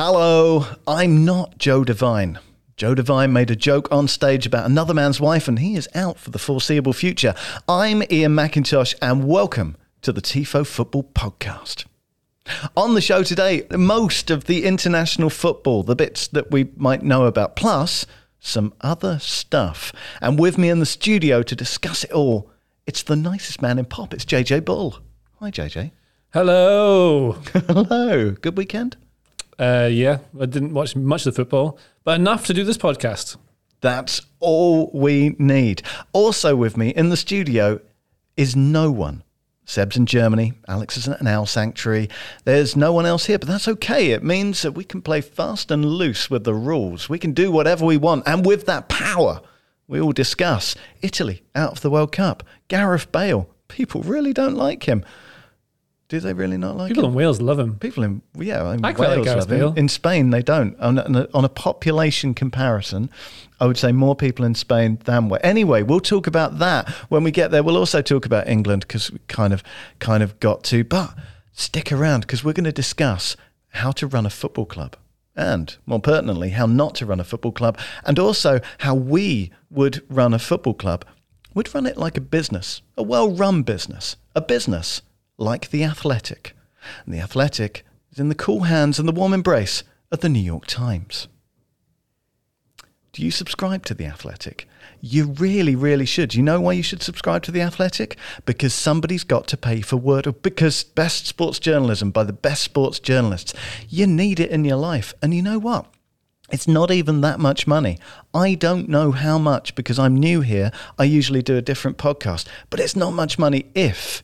Hello, I'm not Joe Devine. Joe Devine made a joke on stage about another man's wife, and he is out for the foreseeable future. I'm Ian McIntosh, and welcome to the TIFO Football Podcast. On the show today, most of the international football, the bits that we might know about, plus some other stuff. And with me in the studio to discuss it all, it's the nicest man in pop. It's JJ Bull. Hi, JJ. Hello. Hello. Good weekend? Uh, yeah, I didn't watch much of the football, but enough to do this podcast. That's all we need. Also with me in the studio is no one. Seb's in Germany, Alex is at an owl sanctuary. There's no one else here, but that's okay. It means that we can play fast and loose with the rules. We can do whatever we want. And with that power, we all discuss Italy out of the World Cup. Gareth Bale, people really don't like him. Do they really not like People him? in Wales love him. People in yeah, in I quite like Gareth love him. Bale. In Spain, they don't. On a, on a population comparison, I would say more people in Spain than where. Anyway, we'll talk about that when we get there. We'll also talk about England because we kind of kind of got to. But stick around because we're going to discuss how to run a football club. And more pertinently, how not to run a football club, and also how we would run a football club. We'd run it like a business, a well run business, a business like The Athletic. And The Athletic is in the cool hands and the warm embrace of the New York Times. Do you subscribe to The Athletic? You really, really should. You know why you should subscribe to The Athletic? Because somebody's got to pay for word, or because best sports journalism by the best sports journalists. You need it in your life. And you know what? It's not even that much money. I don't know how much because I'm new here. I usually do a different podcast, but it's not much money if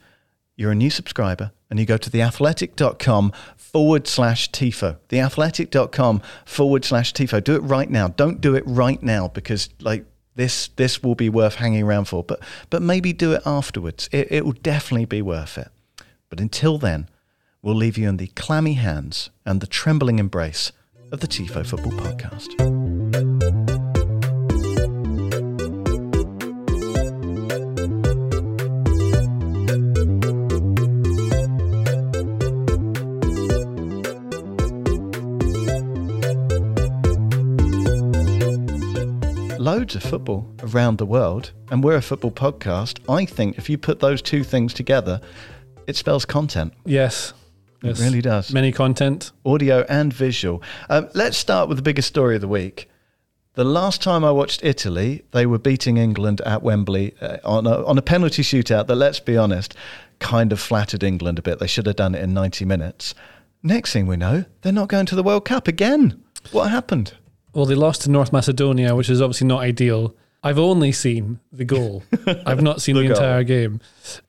you're a new subscriber and you go to theathletic.com forward slash TIFO. Theathletic.com forward slash TIFO. Do it right now. Don't do it right now because like this this will be worth hanging around for. But but maybe do it afterwards. It, it will definitely be worth it. But until then, we'll leave you in the clammy hands and the trembling embrace of the TIFO Football Podcast. Loads of football around the world, and we're a football podcast. I think if you put those two things together, it spells content. Yes. It really does. Many content. Audio and visual. Um, let's start with the biggest story of the week. The last time I watched Italy, they were beating England at Wembley uh, on, a, on a penalty shootout that, let's be honest, kind of flattered England a bit. They should have done it in 90 minutes. Next thing we know, they're not going to the World Cup again. What happened? Well, they lost to North Macedonia, which is obviously not ideal. I've only seen the goal. I've not seen The the, entire game.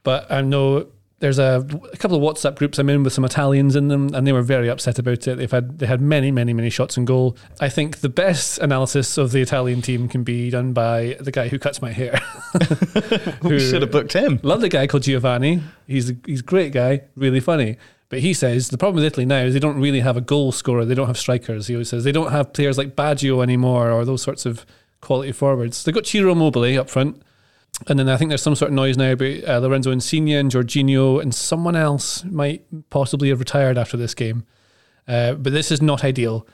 But I know there's a, a couple of WhatsApp groups I'm in with some Italians in them, and they were very upset about it. They've had they had many, many, many shots on goal. I think the best analysis of the Italian team can be done by the guy who cuts my hair. We should have booked him. Love the guy called Giovanni. He's a, he's a great guy, really funny. But he says the problem with Italy now is they don't really have a goal scorer. They don't have strikers. He always says they don't have players like Baggio anymore or those sorts of quality forwards. They've got Ciro Immobile up front. And then I think there's some sort of noise now about uh, Lorenzo Insigne and Jorginho and someone else might possibly have retired after this game. Uh, but this is not ideal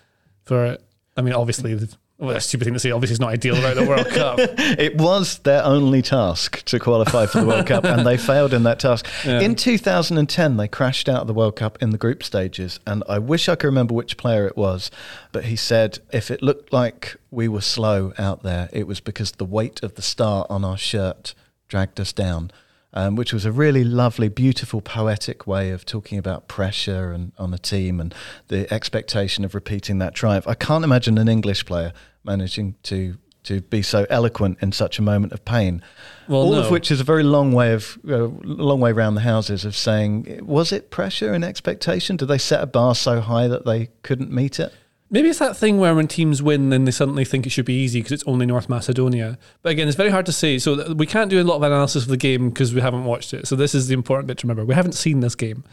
for, I mean, obviously, well, that's a stupid thing to say. Obviously, it's not ideal about the World Cup. It was their only task to qualify for the World Cup, and they failed in that task. Yeah. In 2010, they crashed out of the World Cup in the group stages, and I wish I could remember which player it was, but he said if it looked like we were slow out there, it was because the weight of the star on our shirt dragged us down. Um, which was a really lovely, beautiful, poetic way of talking about pressure and on a team and the expectation of repeating that triumph. I can't imagine an English player managing to to be so eloquent in such a moment of pain. Well, All no. of which is a very long way of uh, long way round the houses of saying, was it pressure and expectation? Did they set a bar so high that they couldn't meet it? Maybe it's that thing where when teams win, then they suddenly think it should be easy because it's only North Macedonia. But again, it's very hard to say. So we can't do a lot of analysis of the game because we haven't watched it. So this is the important bit to remember. We haven't seen this game,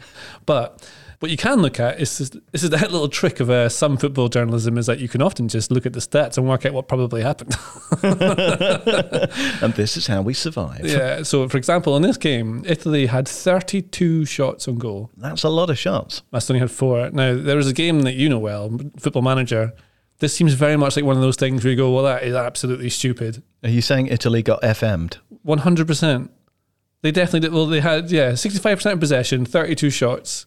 but what you can look at is this, this is that little trick of uh, some football journalism is that you can often just look at the stats and work out what probably happened. And this is how we survive. yeah. So for example, in this game, Italy had 32 shots on goal. That's a lot of shots. Macedonia had four. Now there was a game that you know well, Football Manager. This seems very much like one of those things where you go, well, that is absolutely stupid. Are you saying Italy got FM'd? One hundred percent. They definitely did. Well, they had yeah, sixty-five percent possession, thirty-two shots,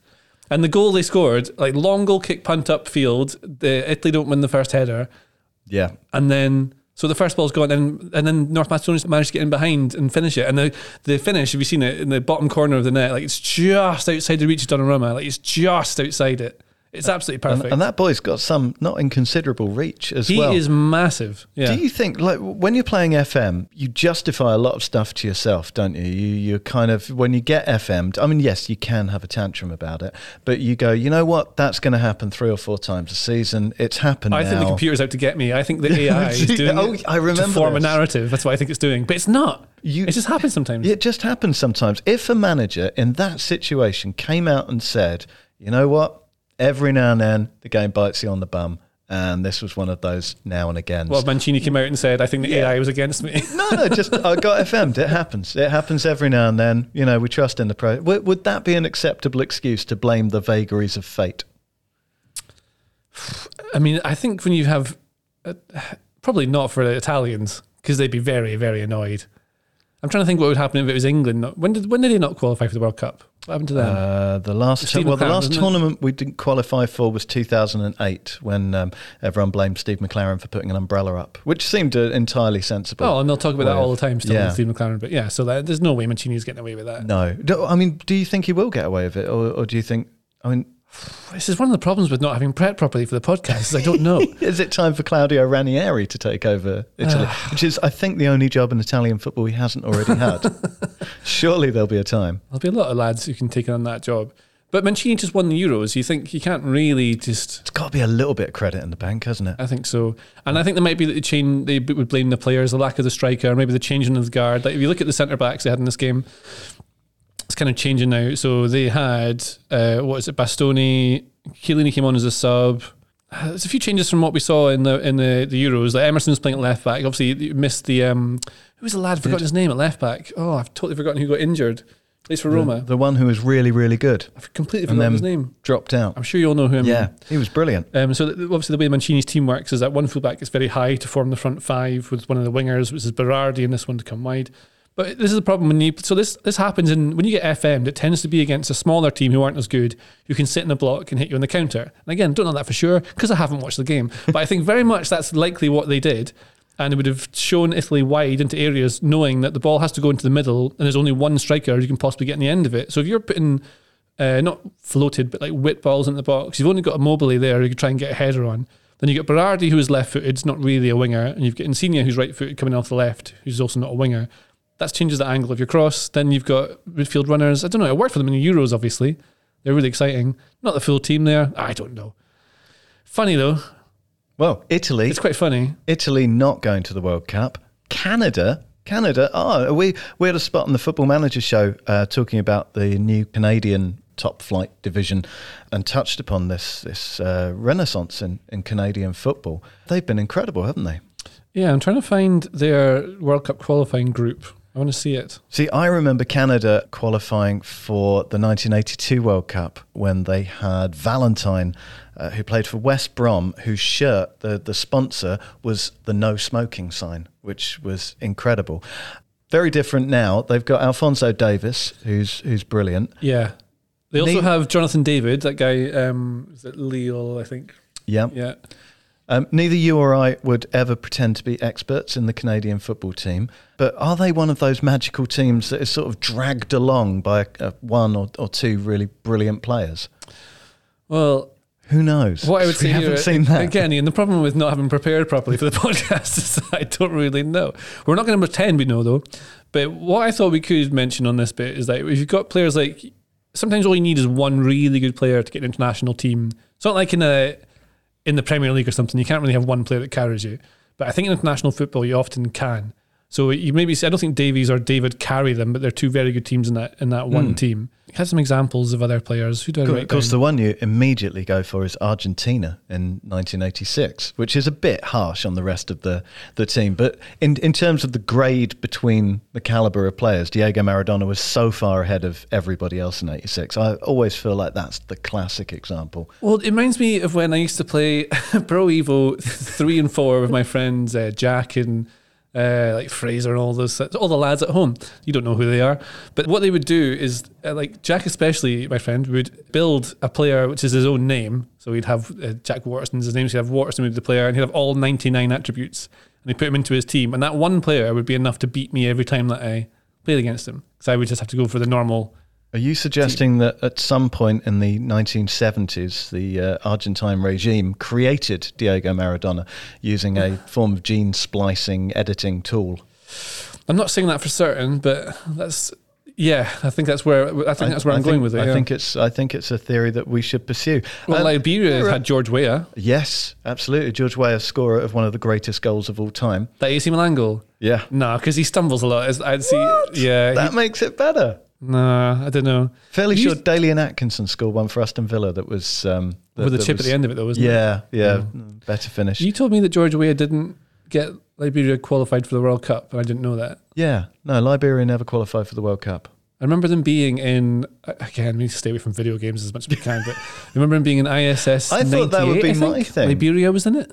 and the goal they scored, like long goal kick, punt up field. The Italy don't win the first header, Yeah. and then so the first ball's gone, and and then North Macedonia managed to get in behind and finish it. And the the finish, have you seen it in the bottom corner of the net? Like it's just outside the reach of Donnarumma. Like it's just outside it. It's absolutely And, perfect. and that boy's got some not inconsiderable reach as he well. He is massive. Yeah. Do you think, like, when you're playing FM, you justify a lot of stuff to yourself, don't you? You, you kind of, when you get FM'd, I mean, yes, you can have a tantrum about it, but you go, you know what? That's going to happen three or four times a season. It's happened I now. think the computer's out to get me. I think the AI is doing Oh, I remember to form this. a narrative. That's what I think it's doing. But it's not. You- it just happens sometimes. It just happens sometimes. If a manager in that situation came out and said, you know what? Every now and then the game bites you on the bum. And this was one of those now and again. Well, Mancini came out and said, I think the Yeah. AI was against me. No, no, just I got FM'd. It happens. It happens every now and then. You know, we trust in the pro. Would, would that be an acceptable excuse to blame the vagaries of fate? I mean, I think when you have, uh, probably not for the Italians, because they'd be very, very annoyed. I'm trying to think what would happen if it was England. not- When did when did they not qualify for the World Cup? What happened to them? Uh, the last well, the last wasn't it? tournament we didn't qualify for was 2008 when um, everyone blamed Steve McClaren for putting an umbrella up, which seemed uh, entirely sensible. oh, and they'll talk about that all the time still yeah. with Steve McClaren. But yeah, so that, there's no way Mancini's getting away with that. No, Do- I mean, do you think he will get away with it, or, or do you think? I mean, This is one of the problems with not having prepped properly for the podcast. Is I don't know. is it time for Claudio Ranieri to take over Italy, ah. which is, I think, the only job in Italian football he hasn't already had? Surely there'll be a time. There'll be a lot of lads who can take on that job. But Mancini just won the Euros. You think you can't really just. It's got to be a little bit of credit in the bank, hasn't it? I think so, and I think there might be that the chain they would blame the players, the lack of the striker, maybe the changing of the guard. Like if you look at the centre backs they had in this game, it's kind of changing now. So they had uh, what is it, Bastoni, Chiellini came on as a sub. Uh, There's a few changes from what we saw in the in the, the Euros. Like Emerson's playing at left back. Obviously, you missed the um, who was the lad? I've forgotten his name at left back. Oh, I've totally forgotten who got injured. Plays for Roma. The one who was really, really good I've completely forgotten his name. dropped out. I'm sure you all know who I mean. Yeah, he was brilliant. Um, so th- obviously the way Mancini's team works is that one fullback is very high to form the front five with one of the wingers, which is Berardi, and this one to come wide. But this is the problem when you so this this happens in when you get FM'd, it tends to be against a smaller team who aren't as good, who can sit in a block and hit you on the counter. And again, don't know that for sure because I haven't watched the game, but I think very much that's likely what they did. And it would have shown Italy wide into areas, knowing that the ball has to go into the middle, and there's only one striker you can possibly get in the end of it. So if you're putting uh, not floated, but like whip balls in the box. You've only got a Mobile there who can try and get a header on. Then you've got Berardi, who is left footed, it's not really a winger. And you've got Insigne, who's right footed, coming off the left, who's also not a winger. That changes the angle of your cross. Then you've got midfield runners. I don't know. It worked for them in the Euros, obviously. They're really exciting. Not the full team there. I don't know. Funny though. Well, Italy, It's quite funny. Italy not going to the World Cup. Canada, Canada. Oh, we we had a spot on the Football Manager show uh, talking about the new Canadian top flight division, and touched upon this this uh, renaissance in, in Canadian football. They've been incredible, haven't they? Yeah, I'm trying to find their World Cup qualifying group. I want to see it. See, I remember Canada qualifying for the 1982 World Cup when they had Valentine, uh, who played for West Brom, whose shirt, the, the sponsor, was the no smoking sign, which was incredible. Very different now. They've got Alfonso Davies, who's who's brilliant. Yeah. They also Name- have Jonathan David, that guy, um, is it Lille, I think. Yeah. Yeah. Um, neither you or I would ever pretend to be experts in the Canadian football team, but are they one of those magical teams that is sort of dragged along by uh, one or, or two really brilliant players? Well, Who knows? What I would we say haven't seen that. again, Ian, the problem with not having prepared properly for the podcast is I don't really know. We're not going to pretend we know though. But what I thought we could mention on this bit is that if you've got players like, sometimes all you need is one really good player to get an international team. It's not like in a in the Premier League or something. You can't really have one player that carries you. But I think in international football you often can. So you maybe say, I don't think Davies or David carry them, but they're two very good teams in that in that one team. Have some examples of other players. Who do I Of course, down? the one you immediately go for is Argentina in 1986, which is a bit harsh on the rest of the, the team. But in, in terms of the grade between the caliber of players, Diego Maradona was so far ahead of everybody else in 86. I always feel like that's the classic example. Well, it reminds me of when I used to play Pro Evo three and four with my friends uh, Jack and uh, like Fraser and all those all the lads at home. You don't know who they are, but what they would do is uh, like Jack, especially my friend, would build a player which is his own name. So he'd have uh, Jack Waterston's his name. So he'd have Waterston would the player, and he'd have all ninety nine attributes, and he put him into his team, and that one player would be enough to beat me every time that I played against him because I would just have to go for the normal. Are you suggesting that at some point in the 1970s, the uh, Argentine regime created Diego Maradona using a form of gene splicing editing tool? I'm not saying that for certain, but that's yeah. I think that's where I think that's where I, am going with it. I yeah. think it's I think it's a theory that we should pursue. well, Uh, Liberia had George Weah, yes, absolutely. George Weah, scorer of one of the greatest goals of all time. that AC Milan goal. Yeah, No, because he stumbles a lot. I'd see. Yeah. that he- makes it better. Nah, I don't know. Fairly You sure used- Dalian Atkinson scored one for Aston Villa that was um, that, with a that chip was- at the end of it, though, wasn't it? Yeah, yeah, better finish. You told me that George Weah didn't get Liberia qualified for the World Cup, and I didn't know that. yeah, no, Liberia never qualified for the World Cup. I remember them being in. Again, we need to stay away from video games as much as we can, but I remember them being in ISS. I thought that would be my thing. Liberia was in it,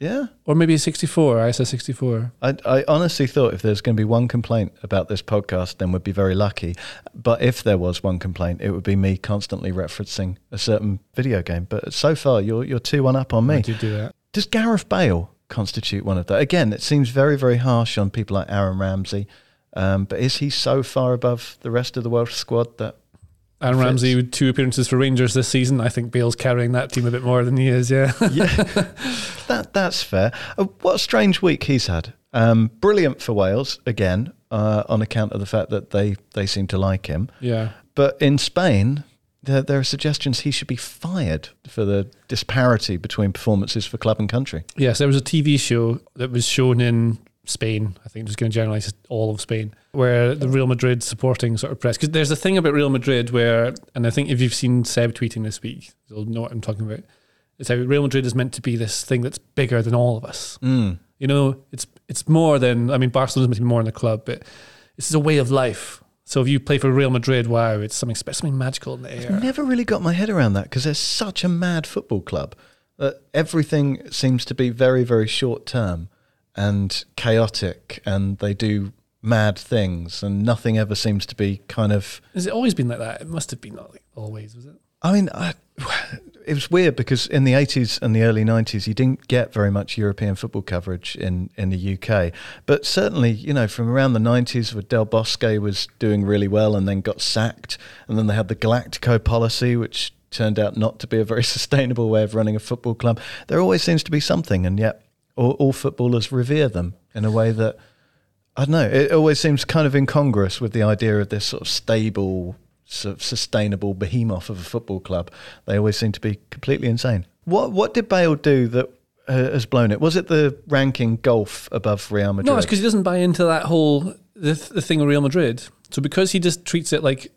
Yeah, or maybe 64, ISS 64. I, I honestly thought if there's going to be one complaint about this podcast, then we'd be very lucky. But if there was one complaint, it would be me constantly referencing a certain video game. But so far, you're you're two one up on I me. did do that. Does Gareth Bale constitute one of that? Again, it seems very very harsh on people like Aaron Ramsey. Um, but is he so far above the rest of the Welsh squad that Fits. Ramsey with two appearances for Rangers this season. I think Bale's carrying that team a bit more than he is. Yeah. yeah, that that's fair. Uh, what a strange week he's had. Um, brilliant for Wales again, uh, on account of the fact that they they seem to like him. yeah. But in Spain, there, there are suggestions he should be fired for the disparity between performances for club and country. Yes, there was a TV show that was shown in Spain. I think just going to generalize all of Spain, where the Real Madrid supporting sort of press. Because there's a thing about Real Madrid where, and I think if you've seen Seb tweeting this week, you'll know what I'm talking about. It's how Real Madrid is meant to be this thing that's bigger than all of us. Mm. You know, it's it's more than I mean, Barcelona's meant to be more than a club, but this is a way of life. So if you play for Real Madrid, wow, it's something special, something magical in the air. I've never really got my head around that because they're such a mad football club that everything seems to be very, very short term and chaotic, and they do mad things, and nothing ever seems to be kind of. Has it always been like that? It must have been not like always, was it? I mean, I, it was weird because in the 80s and the early 90s, you didn't get very much European football coverage in, in the UK. But certainly, you know, from around the 90s, where Del Bosque was doing really well and then got sacked, and then they had the Galactico policy, which turned out not to be a very sustainable way of running a football club. There always seems to be something, and yet all, all footballers revere them in a way that. I don't know. It always seems kind of incongruous with the idea of this sort of stable, sort of sustainable behemoth of a football club. They always seem to be completely insane. What What did Bale do that uh, has blown it? Was it the ranking golf above Real Madrid? No, it's because he doesn't buy into that whole the, the thing of Real Madrid. So because he just treats it like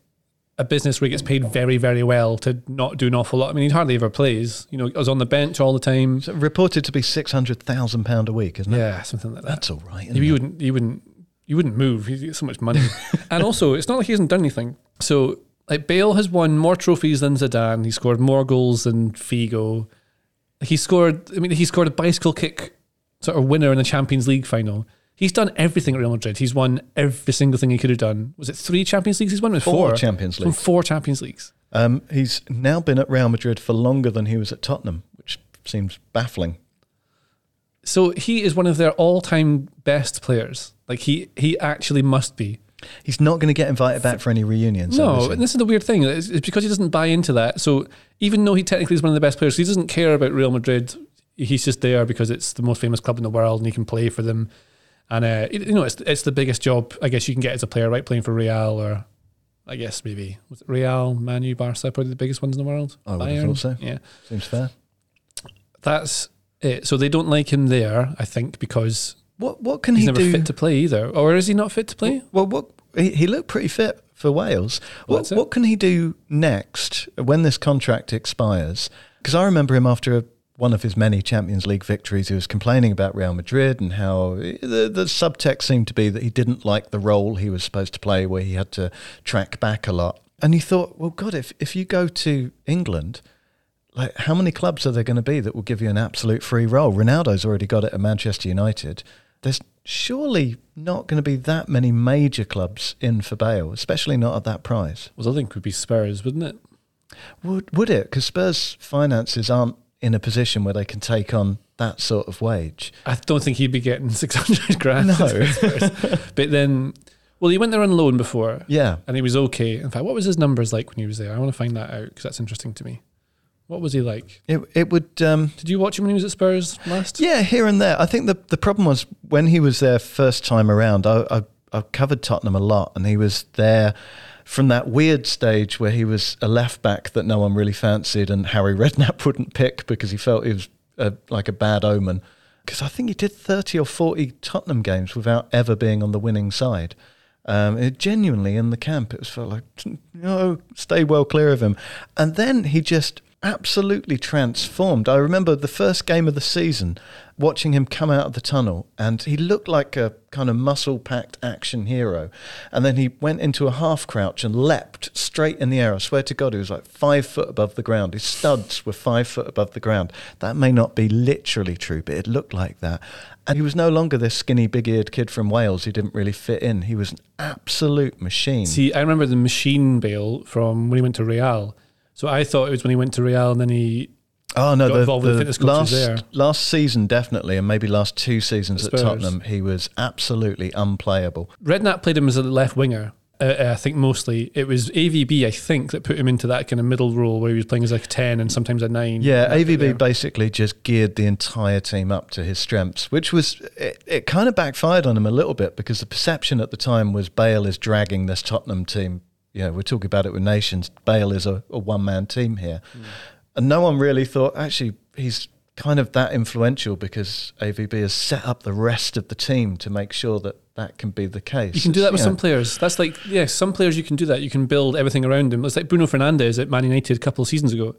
a business where he gets paid very, very well to not do an awful lot. I mean, he hardly ever plays. You know, he was on the bench all the time. It's reported to be six hundred thousand pound a week, isn't it? Yeah, something like that. That's all right. isn't you wouldn't, you wouldn't, you wouldn't move. He's got so much money, and also it's not like he hasn't done anything. So like Bale has won more trophies than Zidane. He scored more goals than Figo. He scored. I mean, he scored a bicycle kick sort of winner in the Champions League final. He's done everything at Real Madrid. He's won every single thing he could have done. Was it three Champions Leagues he's won? Four four, Champions Leagues. Four Champions Leagues. Um, he's now been at Real Madrid for longer than he was at Tottenham, which seems baffling. So he is one of their all-time best players. Like he, he actually must be. He's not going to get invited back for any reunions. No, and this is the weird thing. It's, it's because he doesn't buy into that. So even though he technically is one of the best players, he doesn't care about Real Madrid. He's just there because it's the most famous club in the world and he can play for them. And uh, you know, it's it's the biggest job I guess you can get as a player, right? Playing for Real or I guess maybe was it Real, Manu, Barca, probably the biggest ones in the world. I would have thought so. Yeah, Seems fair. that's it. So they don't like him there, I think, because What what can he's he never do? fit to play either. Or is he not fit to play? Well, what he, he looked pretty fit for Wales. Well, What what can he do next when this contract expires? Because I remember him after a, one of his many Champions League victories. He was complaining about Real Madrid and how eh, the, the subtext seemed to be that he didn't like the role he was supposed to play, where he had to track back a lot. And he thought, well, God, if if you go to England. Like, how many clubs are there going to be that will give you an absolute free role? Ronaldo's already got it at Manchester United. There's surely not going to be that many major clubs in for Bale, especially not at that price. Well, I think would be Spurs, wouldn't it? Would would it? Because Spurs' finances aren't in a position where they can take on that sort of wage. I don't think he'd be getting 600 grand. No. but then, well, he went there on loan before Yeah, and he was okay. In fact, what was his numbers like when he was there? I want to find that out because that's interesting to me. What was he like? it it would. Um, Did you watch him when he was at Spurs last? Yeah, here and there. I think the the problem was when he was there first time around. I I, I covered Tottenham a lot, and he was there from that weird stage where he was a left back that no one really fancied, and Harry Redknapp wouldn't pick because he felt he was a, like a bad omen. Because I think he did thirty or forty Tottenham games without ever being on the winning side. Um, it genuinely in the camp, it was felt like no, stay well clear of him. And then he just absolutely transformed. I remember the first game of the season, watching him come out of the tunnel, and he looked like a kind of muscle-packed action hero. And then he went into a half crouch and leapt straight in the air. I swear to God, he was like five foot above the ground. His studs were five foot above the ground. That may not be literally true, but it looked like that. And he was no longer this skinny, big-eared kid from Wales who didn't really fit in. He was an absolute machine. See, I remember the machine Bale from when he went to Real. So I thought it was when he went to Real and then he Oh no, got the, involved with the fitness coaches last there. last season definitely, and maybe last two seasons at Tottenham, he was absolutely unplayable. Redknapp played him as a left winger. Uh, I think mostly it was AVB. I think that put him into that kind of middle role where he was playing as like a ten and sometimes a nine. Yeah, AVB basically just geared the entire team up to his strengths, which was it, it kind of backfired on him a little bit because the perception at the time was Bale is dragging this Tottenham team. Yeah, we're talking about it with nations. Bale is a, a one man team here, Hmm. and no one really thought actually he's kind of that influential because AVB has set up the rest of the team to make sure that that can be the case. You can do that with It's, you some players. That's like, yeah, some players you can do that. You can build everything around him. It's like Bruno Fernandes at Man United a couple of seasons ago.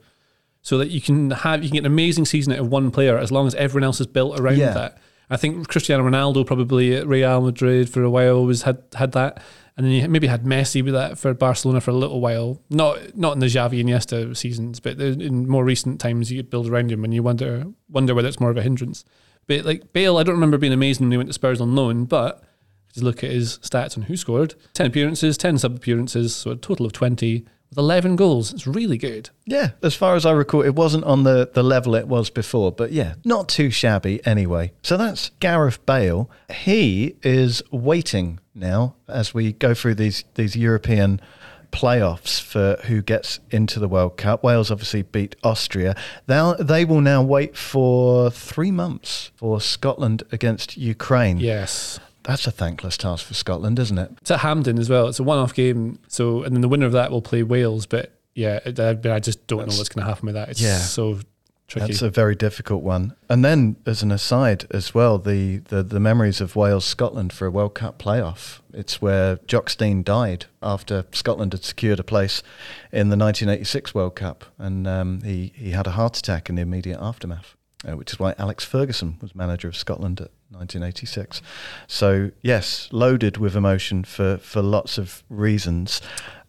So that you can have, you can get an amazing season out of one player as long as everyone else is built around Yeah. that. I think Cristiano Ronaldo probably at Real Madrid for a while was had had that, and then you maybe had Messi with that for Barcelona for a little while. Not not in the Xavi and Iniesta seasons, but in more recent times you build around him, and you wonder wonder whether it's more of a hindrance. But like Bale, I don't remember being amazing when he went to Spurs on loan, but just look at his stats and who scored 10 appearances, 10 sub appearances, so a total of 20 with 11 goals. It's really good. Yeah, as far as I recall, it wasn't on the, the level it was before, but yeah, not too shabby anyway. So that's Gareth Bale. He is waiting now as we go through these these European playoffs for who gets into the World Cup. Wales obviously beat Austria. They'll, they will now wait for three months for Scotland against Ukraine. Yes. That's a thankless task for Scotland, isn't it? It's at Hampden as well. It's a one off game. So, and then the winner of that will play Wales. But yeah, I, I just don't know what's going to happen with that. It's Yeah. so tricky. That's a very difficult one. And then, as an aside as well, the, the, the memories of Wales Scotland for a World Cup playoff. It's where Jock Stein died after Scotland had secured a place in the 1986 World Cup. And um, he, he had a heart attack in the immediate aftermath, uh, which is why Alex Ferguson was manager of Scotland at 1986. So, yes, loaded with emotion for, for lots of reasons.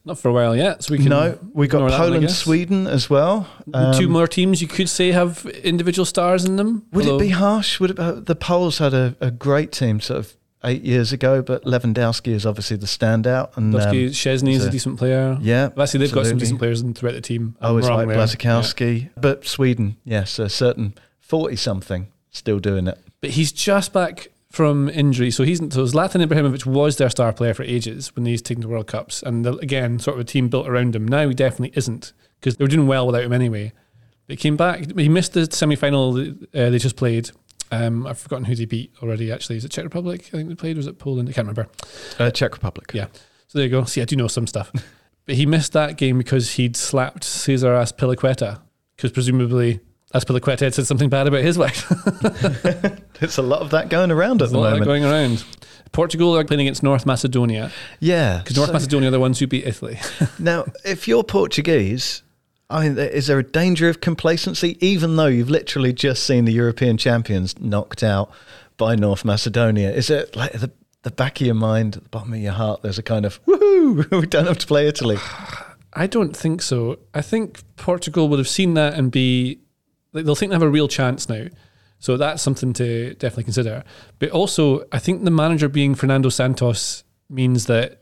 Not for a while yet. So we can. no, we got that one, Poland. Sweden as well. Two Um, more teams you could say have individual stars in them. Would Although- it be harsh? Would it, uh, the Poles had a, a great team sort of eight years ago, but Lewandowski is obviously the standout. And Lewandowski, um, Szczęsny is so- a decent player. yeah, But Actually, they've got some decent players in, throughout the team. I I'm always like. Błaszczykowski, but Sweden, yes, a certain forty something still doing it. But he's just back from injury. So he's so Zlatan Ibrahimovic was their star player for ages when he's taken the World Cups, and the, again, sort of a team built around him. Now he definitely isn't because they were doing well without him anyway. But he came back. He missed the semi final uh, they just played. Um, I've forgotten who they beat already. Actually, is it Czech Republic? I think they played. Was it Poland? I can't remember. Uh, Czech Republic. Yeah. So there you go. See, I do know some stuff. but he missed that game because he'd slapped Cesar Azpilicueta because presumably Azpilicueta had said something bad about his wife. There's a lot of that going around at There's the a lot of moment. going around. Portugal are playing against North Macedonia yeah. because North so- Macedonia are the ones who beat Italy. Now, if you're Portuguese, I mean, is there a danger of complacency, even though you've literally just seen the European champions knocked out by North Macedonia? Is it like the, the back of your mind, at the bottom of your heart, there's a kind of, woohoo, we don't have to play Italy? I don't think so. I think Portugal would have seen that and be they'll think they have a real chance now. So that's something to definitely consider. But also, I think the manager being Fernando Santos means that.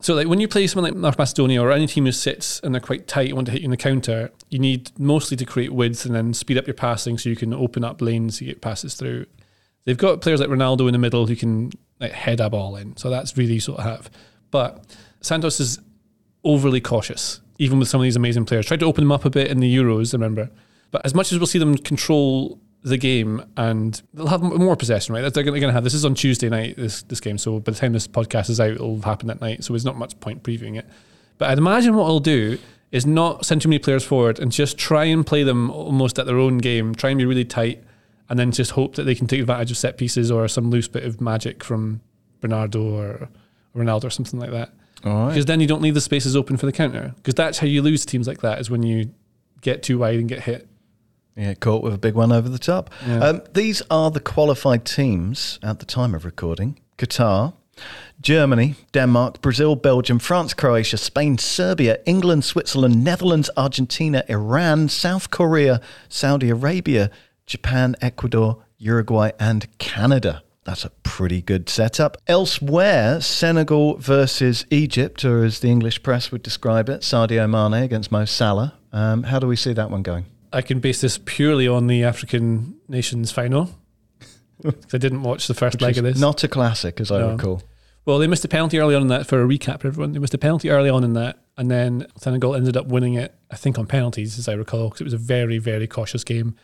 So, like when you play someone like North Macedonia or any team who sits and they're quite tight and want to hit you in the counter, you need mostly to create width and then speed up your passing so you can open up lanes to get passes through. They've got players like Ronaldo in the middle who can like head a ball in, so that's really sort of have. But Santos is overly cautious, even with some of these amazing players. Tried to open them up a bit in the Euros, remember. But as much as we'll see them control the game and they'll have more possession, right? They're going to have. This is on Tuesday night, this this game. So by the time this podcast is out, it'll have happened that night. So there's not much point previewing it. But I'd imagine what I'll do is not send too many players forward and just try and play them almost at their own game. Try and be really tight, and then just hope that they can take advantage of set pieces or some loose bit of magic from Bernardo or Ronaldo or something like that right. because then you don't leave the spaces open for the counter. Because that's how you lose teams like that is when you get too wide and get hit. Yeah, caught with a big one over the top. Yeah. Um, these are the qualified teams at the time of recording Qatar, Germany, Denmark, Brazil, Belgium, France, Croatia, Spain, Serbia, England, Switzerland, Netherlands, Argentina, Iran, South Korea, Saudi Arabia, Japan, Ecuador, Uruguay, and Canada. That's a pretty good setup. Elsewhere, Senegal versus Egypt, or as the English press would describe it, Sadio Mane against Mo Salah. Um, how do we see that one going? I can base this purely on the African nations final. 'Cause I didn't watch the first leg of this. Not a classic, as I No. recall. Well, they missed a penalty early on in that. For a recap, for everyone, they missed a penalty early on in that, and then Senegal ended up winning it. I think on penalties, as I recall, because it was a very, very cautious game.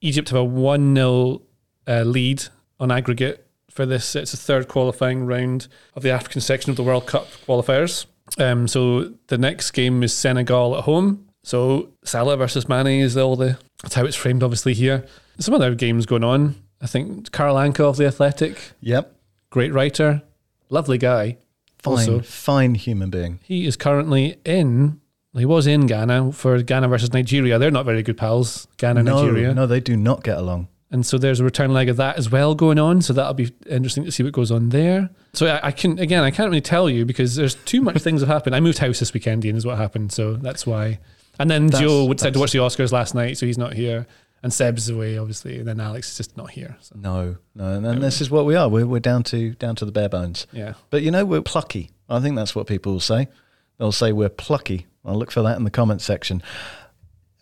Egypt have a one 0 uh, lead on aggregate for this. It's the third qualifying round of the African section of the World Cup qualifiers. Um, so the next game is Senegal at home. So Salah versus Mane is all the that's how it's framed, obviously here. Some other games going on. I think Carl Anka of the Athletic, Yep. great writer, lovely guy. Fine, Also, fine human being. he is currently in. He was in Ghana for Ghana versus Nigeria. They're not very good pals, Ghana no, Nigeria, no, they do not get along. and so there's a return leg of that as well going on. So that'll be interesting to see what goes on there. So I, I can again, I can't really tell you because there's too much things have happened. I moved house this weekend, Ian, is what happened. So that's why. And then That's- Joe decided to watch the Oscars last night, so he's not here. And Seb's away, obviously, and then Alex is just not here. So No, no, and, and this is what we are. We're, we're down to down to the bare bones. yeah, But you know, we're plucky. I think that's what people will say. They'll say we're plucky. I'll look for that in the comments section.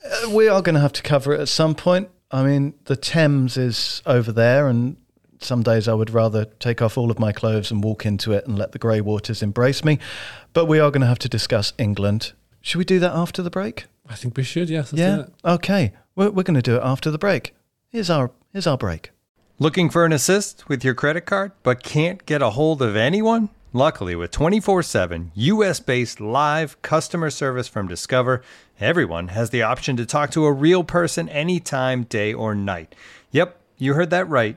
Uh, we are going to have to cover it at some point. I mean, the Thames is over there, and some days I would rather take off all of my clothes and walk into it and let the grey waters embrace me. But we are going to have to discuss England. Should we do that after the break? I think we should. Yes, let's do yeah. Okay. We're, we're going to do it after the break. Here's our here's our break. Looking for an assist with your credit card but can't get a hold of anyone? Luckily, with 24 7 US based live customer service from Discover, everyone has the option to talk to a real person anytime, day or night. Yep, you heard that right.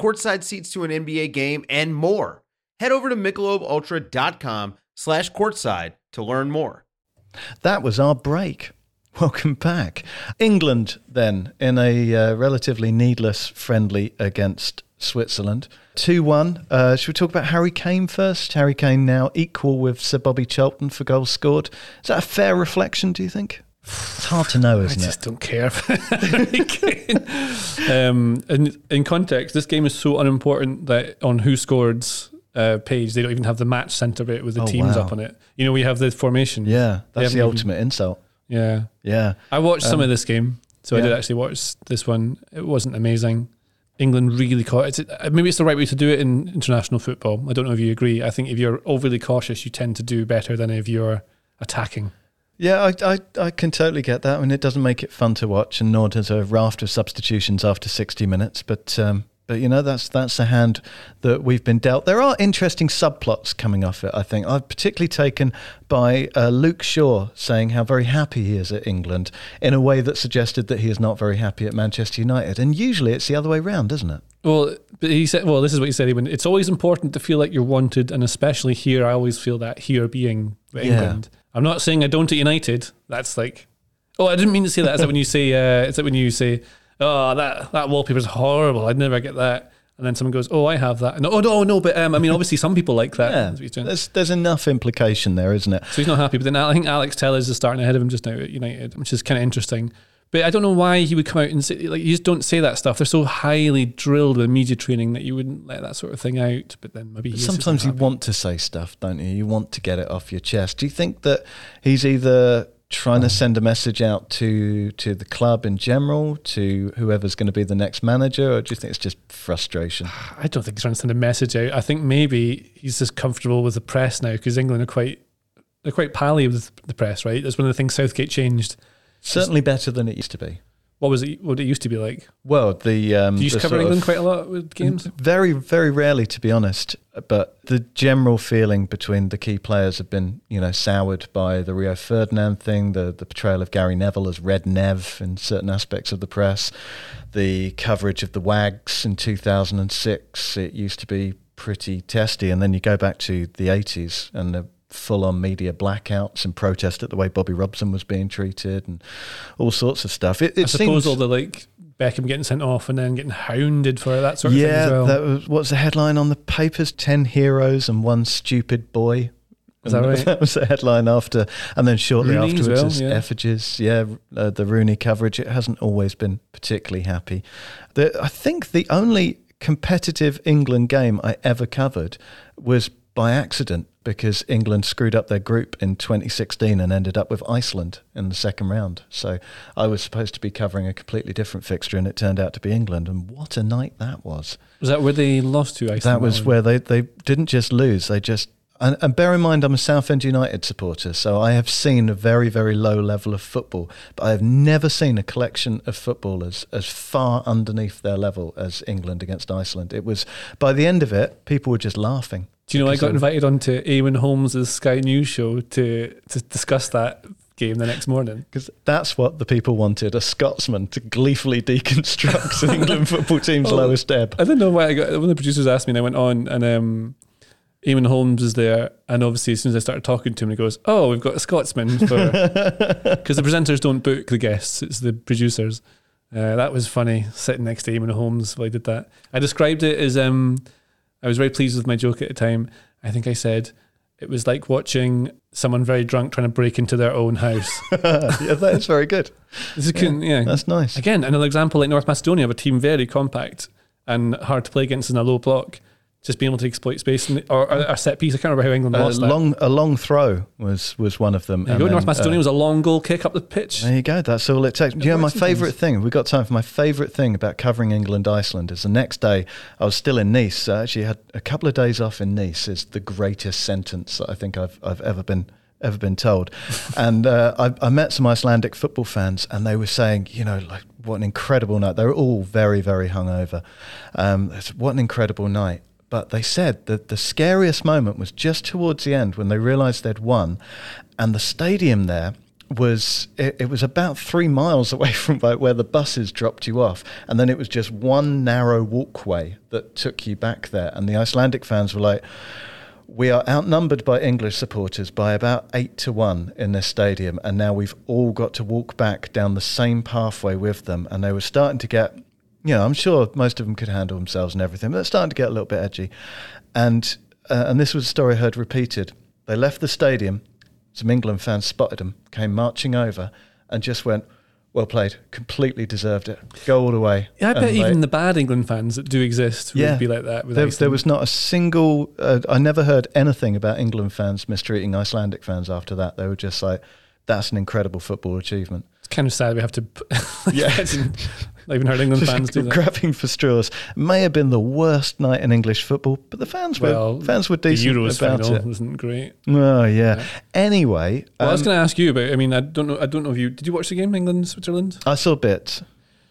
courtside seats to an NBA game, and more. Head over to michelobultra.com slash courtside to learn more. That was our break. Welcome back. England, then, in a uh, relatively needless friendly against Switzerland. 2 1. Uh, should we talk about Harry Kane first? Harry Kane now equal with Sir Bobby Charlton for goals scored. Is that a fair reflection, do you think? It's hard to know, isn't it? I just it? don't care. um, in, in context, this game is so unimportant that on who scored uh, page, they don't even have the match center bit with the Oh, teams wow. up on it. You know, we have the formation. Yeah, that's the haven't even- ultimate insult. Yeah. Yeah. I watched some of this game, so I did actually watch this one. It wasn't amazing. England really caught it. uh, Maybe it's the right way to do it in international football. I don't know if you agree. I think if you're overly cautious, you tend to do better than if you're attacking. Yeah, I, I, I can totally get that. I mean, it doesn't make it fun to watch, and nor does a raft of substitutions after 60 minutes. But um, but you know, that's that's the hand that we've been dealt. There are interesting subplots coming off it. I think I've particularly taken by uh, Luke Shaw saying how very happy he is at England in a way that suggested that he is not very happy at Manchester United. And usually it's the other way round, isn't it? Well, but he said, well, this is what he said. He went, it's always important to feel like you're wanted, and especially here, I always feel that here being England. I'm not saying I don't at United. That's like, oh, I didn't mean to say that. It's like when you say, uh, it's like when you say, oh, that that wallpaper's horrible. I'd never get that. And then someone goes, oh, I have that. And, oh no, no, but um, I mean, obviously some people like that. That's what he's doing. There's there's enough implication there, isn't it? So he's not happy. But then I think Alex Telles is starting ahead of him just now at United, which is kind of interesting. But I don't know why he would come out and say, like, you just don't say that stuff. They're so highly drilled with media training that you wouldn't let that sort of thing out. But then maybe just Sometimes you want to say stuff, don't you? You want to get it off your chest. Do you think that he's either trying to send a message out to to the club in general, to whoever's going to be the next manager, or do you think it's just frustration? I don't think he's trying to send a message out. I think maybe he's just comfortable with the press now because England are quite they're quite pally with the press, right? That's one of the things Southgate changed. Certainly better than it used to be. What was it? What it used to be like? Well, the um, Do you the cover England of- quite a lot with games? Very, very rarely, to be honest. But the general feeling between the key players have been, you know, soured by the Rio Ferdinand thing, the the portrayal of Gary Neville as Red Nev in certain aspects of the press, the coverage of the Wags in 2006. It used to be pretty testy, and then you go back to the 80s and the full-on media blackouts and protest at the way Bobby Robson was being treated and all sorts of stuff. It, it I suppose seems, all the like Beckham getting sent off and then getting hounded for it, that sort of thing yeah, as well. that was what's the headline on the papers? Ten heroes and one stupid boy. Is that right? That was the headline after, and then shortly Rooney afterwards, well, yeah. effigies. Yeah, uh, the Rooney coverage. It hasn't always been particularly happy. The, I think the only competitive England game I ever covered was by accident because England screwed up their group in 2016 and ended up with Iceland in the second round. So I was supposed to be covering a completely different fixture, and it turned out to be England. And what a night that was! was that where they lost to Iceland? That was where they, they didn't just lose, they just. And, and bear in mind, I'm a Southend United supporter, so I have seen a very, very low level of football, but I have never seen a collection of footballers as far underneath their level as England against Iceland. It was, by the end of it, people were just laughing. Do you know I got invited onto Eamonn Holmes' Sky News show to to discuss that game the next morning? Because that's what the people wanted a Scotsman to gleefully deconstruct the England football team's Oh. lowest ebb. I don't know why I got one of the producers asked me and I went on and um Eamonn Holmes is there and obviously as soon as I started talking to him he goes, Oh, we've got a Scotsman for because the presenters don't book the guests, it's the producers. Uh, that was funny sitting next to Eamonn Holmes while I did that. I described it as um I was very pleased with my joke at the time. I think I said it was like watching someone very drunk trying to break into their own house. yeah, that is very good. This is couldn't- yeah. That's nice. Again, another example like North Macedonia of a team very compact and hard to play against in a low block. Just being able to exploit space the, or a set piece. I can't remember how England lost that. long, a long throw was, was one of them. There you and go. then, North Macedonia uh, was a long goal kick up the pitch. There you go. That's all it takes. Do you know my favourite thing? We've got time for my favourite thing about covering England Iceland is the next day I was still in Nice. I actually had a couple of days off in Nice. Is the greatest sentence that I think I've I've ever been ever been told. and uh, I, I met some Icelandic football fans, and they were saying, you know, like what an incredible night. They were all very very hungover. Um, what an incredible night. But they said that the scariest moment was just towards the end when they realised they'd won, and the stadium there was it, it was about three miles away from where the buses dropped you off, and then it was just one narrow walkway that took you back there. And the Icelandic fans were like, "We are outnumbered by English supporters by about eight to one in this stadium, and now we've all got to walk back down the same pathway with them." And they were starting to get you know, I'm sure most of them could handle themselves and everything, but they're starting to get a little bit edgy. And uh, and this was a story I heard repeated. They left the stadium. Some England fans spotted them, came marching over, and just went, "Well played, completely deserved it. Go all the way." Yeah, I bet And even they- the bad England fans that do exist would Yeah. be like that. With there, there was not a single. Uh, I never heard anything about England fans mistreating Icelandic fans after that. They were just like, "That's an incredible football achievement." It's kind of sad we have to. Yeah. yeah, not even heard England fans do that. grabbing for straws. May have been the worst night in English football, but the fans were fans were The decent Euros about final it. wasn't great. Oh yeah. Anyway, Well, I was um, going to ask you about. I mean, I don't know. I don't know if you did. You watch the game, England Switzerland? I saw bits.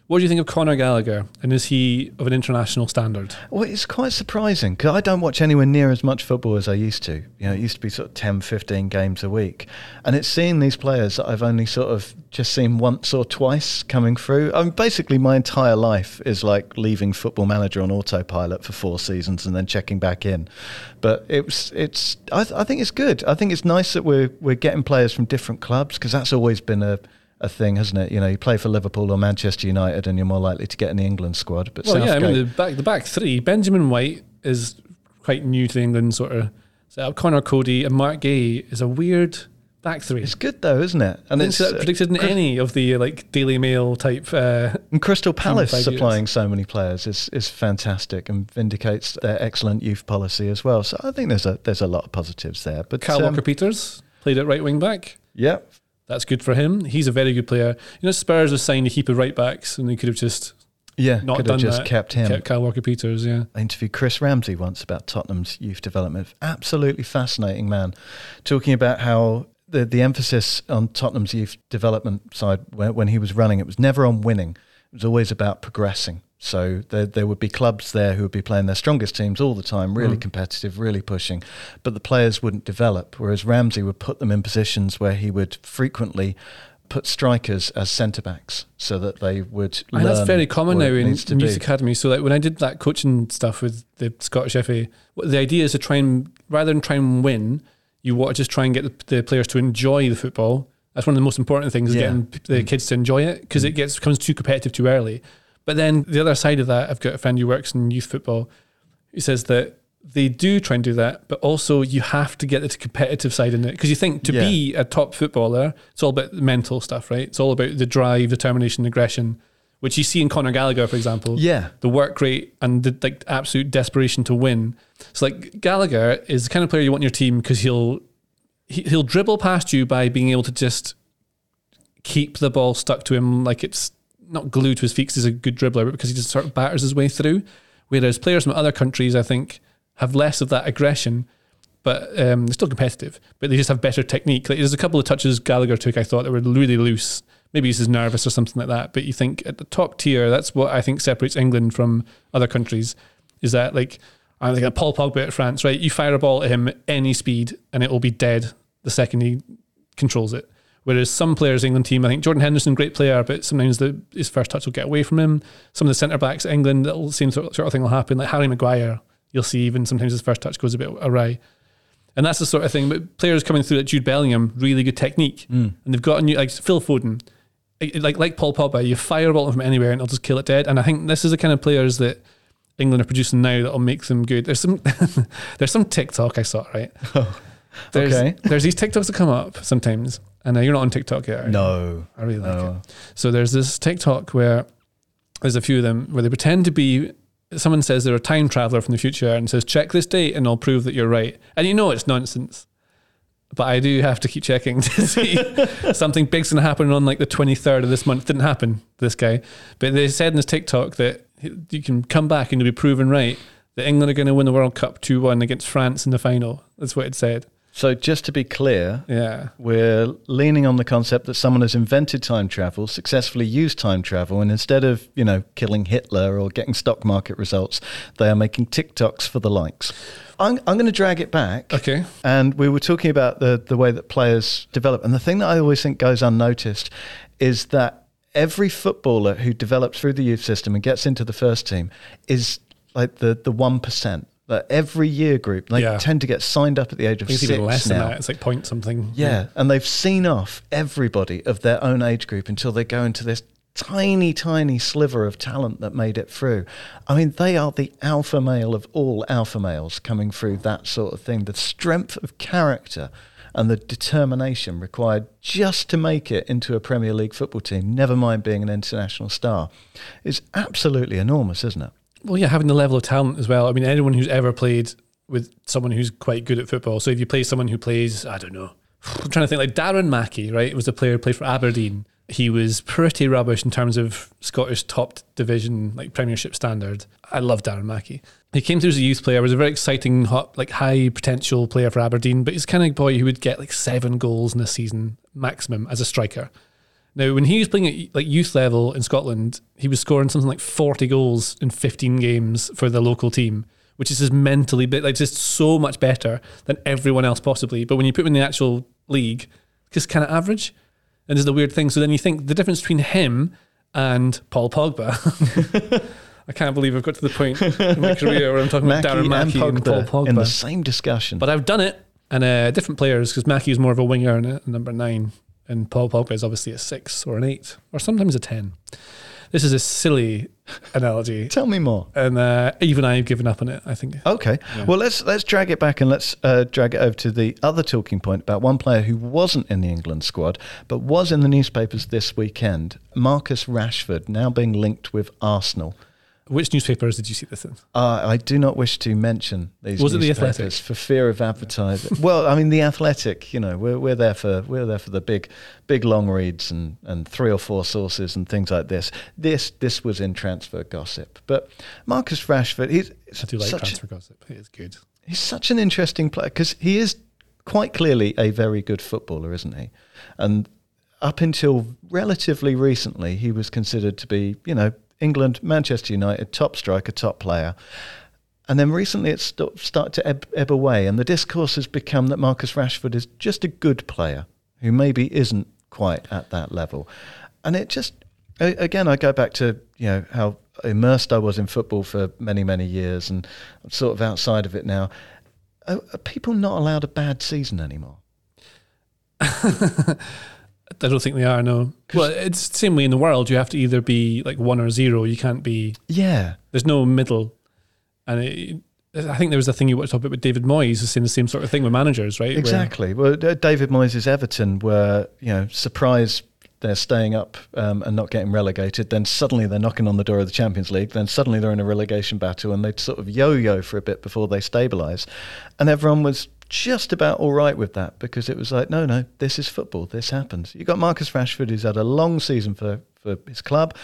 What do you think of Conor Gallagher? And is he of an international standard? Well, it's quite surprising because I don't watch anywhere near as much football as I used to. You know, it used to be sort of 10, 15 games a week. And it's seeing these players that I've only sort of just seen once or twice coming through. I mean, basically, my entire life is like leaving Football Manager on autopilot for four seasons and then checking back in. But it's, it's I, th- I think it's good. I think it's nice that we're, we're getting players from different clubs because that's always been a, a thing, hasn't it? You know, you play for Liverpool or Manchester United and you're more likely to get in the England squad. But Well, yeah, I mean the back the back three. Benjamin White is quite new to the England sort of setup. Conor Coady and Marc Guéhi is a weird back three. It's good though, isn't it? and it's uh, predicted in any of the like Daily Mail type. Uh, and Crystal Palace years. supplying so many players is is fantastic and vindicates their excellent youth policy as well. So I think there's a there's a lot of positives there. But Kyle um, Walker Peters played at right wing back. yeah, That's good for him. He's a very good player. You know, Spurs have signed a heap of right backs, and they could have just yeah, not could done have just that. kept him. Kept Kyle Walker Peters. Yeah. I interviewed Chris Ramsey once about Tottenham's youth development. Absolutely fascinating man, talking about how the the emphasis on Tottenham's youth development side when, when he was running it was never on winning. It was always about progressing. So there there would be clubs there who would be playing their strongest teams all the time, really mm. competitive, really pushing, but the players wouldn't develop. Whereas Ramsey would put them in positions where he would frequently put strikers as centre backs so that they would. And that's very common now in needs to youth be. academies. So like when I did that coaching stuff with the Scottish FA, the idea is to try and rather than try and win, you want to just try and get the, the players to enjoy the football. That's one of the most important things is Yeah. getting the mm. kids to enjoy it because it mm. gets becomes too competitive too early. But then the other side of that, I've got a friend who works in youth football. He says that they do try and do that, but also you have to get the competitive side in it because you think to Yeah. be a top footballer, it's all about the mental stuff, right? It's all about the drive, determination, aggression, which you see in Conor Gallagher, for example. Yeah. the work rate and the like absolute desperation to win. So like Gallagher is the kind of player you want in your team because he'll he, he'll dribble past you by being able to just keep the ball stuck to him like it's not glued to his feet 'cause he's a good dribbler, but because he just sort of batters his way through. Whereas players from other countries, I think, have less of that aggression, but um, they're still competitive. But they just have better technique. Like, there's a couple of touches Gallagher took I thought that were really loose. Maybe he's nervous or something like that. But you think at the top tier, that's what I think separates England from other countries. Is that like I'm think Paul Pogba at France, right? You fire a ball at him any speed and it will be dead the second he controls it. Whereas some players, England team, I think Jordan Henderson, great player, but sometimes the, his first touch will get away from him. Some of the centre backs England, that'll same sort of, sort of thing will happen. Like Harry Maguire, you'll see even sometimes his first touch goes a bit awry. And that's the sort of thing. But players coming through like Jude Bellingham, really good technique, hmm. and they've got a new like Phil Foden, like like Paul Pogba. You fire a ball from anywhere and it'll just kill it dead. And I think this is the kind of players that England are producing now that'll make them good. There's some there's some TikTok I saw right. Oh, there's, Okay. There's these TikToks that come up sometimes, and uh, you're not on TikTok yet. Are you? No. I really like No. it. So there's this TikTok where there's a few of them where they pretend to be. Someone says they're a time traveler from the future and says, "Check this date, and I'll prove that you're right." And you know it's nonsense. But I do have to keep checking to see something big's going to happen on like the 23rd of this month. Didn't happen. This guy, but they said in this TikTok that you can come back and you'll be proven right that England are going to win the World Cup two one against France in the final. That's what it said. So just to be clear, Yeah. we're leaning on the concept that someone has invented time travel, successfully used time travel, and instead of you know killing Hitler or getting stock market results, they are making TikToks for the likes. I'm, I'm going to drag it back. Okay. And we were talking about the, the way that players develop. And the thing that I always think goes unnoticed is that every footballer who develops through the youth system and gets into the first team is like the, the 1%. That every year group, they Yeah. tend to get signed up at the age of six it's even less now. than that. It's like point something. Yeah, and they've seen off everybody of their own age group until they go into this tiny, tiny sliver of talent that made it through. I mean, they are the alpha male of all alpha males coming through that sort of thing. The strength of character and the determination required just to make it into a Premier League football team, never mind being an international star, is absolutely enormous, isn't it? Well, yeah, having the level of talent as well. I mean, anyone who's ever played with someone who's quite good at football. So if you play someone who plays, I don't know, I'm trying to think like Darren Mackie, right? Was a player who played for Aberdeen he was pretty rubbish in terms of Scottish top division, like Premiership standard. I love Darren Mackie. He came through as a youth player, was a very exciting, hot, like high potential player for Aberdeen, but he's kind of boy who would get like seven goals in a season maximum as a striker. Now, when he was playing at like youth level in Scotland, he was scoring something like 40 goals in 15 games for the local team, which is just mentally bit like just so much better than everyone else possibly. But when you put him in the actual league, just kind of average. And this is the weird thing. So then you think the difference between him and Paul Pogba. I can't believe I've got to the point in my career where I'm talking about Darren Mackie and, and, Paul Pogba in the same discussion. But I've done it, and uh, different players because Mackie is more of a winger and a number nine, and Paul Pogba is obviously a six or an eight or sometimes a ten. This is a silly analogy. Tell me more. And uh, even I've given up on it. I think. Okay. Yeah. Well, let's let's drag it back and let's uh, drag it over to the other talking point about one player who wasn't in the England squad but was in the newspapers this weekend. Marcus Rashford now being linked with Arsenal. Which newspapers did you see this in? Uh, I do not wish to mention these. Was it the Athletic? For fear of advertising. well, I mean, the Athletic. You know, we're we're there for we're there for the big big long reads and, and three or four sources and things like this. This this was in transfer gossip. But Marcus Rashford, he's I do like transfer gossip. It is good. He's such an interesting player because he is quite clearly a very good footballer, isn't he? And up until relatively recently, he was considered to be, you know, England, Manchester United, top striker, top player. And then recently it's st- started to ebb, ebb away, and the discourse has become that Marcus Rashford is just a good player who maybe isn't quite at that level. And it just, again, I go back to you know how immersed I was in football for many, many years, and I'm sort of outside of it now. Are, are people not allowed a bad season anymore? I don't think they are. No. Well, it's the same way in the world. You have to either be like one or zero. You can't be. Yeah. There's no middle, and it, I think there was a thing you watched about David Moyes saying the same sort of thing with managers, right? Exactly. Where, well, David Moyes' Everton were you know surprised they're staying up um, and not getting relegated. Then suddenly they're knocking on the door of the Champions League. Then suddenly they're in a relegation battle, and they sort of yo-yo for a bit before they stabilise. And everyone was just about all right with that because it was like, no, no, this is football. This happens. You've got Marcus Rashford, who's had a long season for, for his club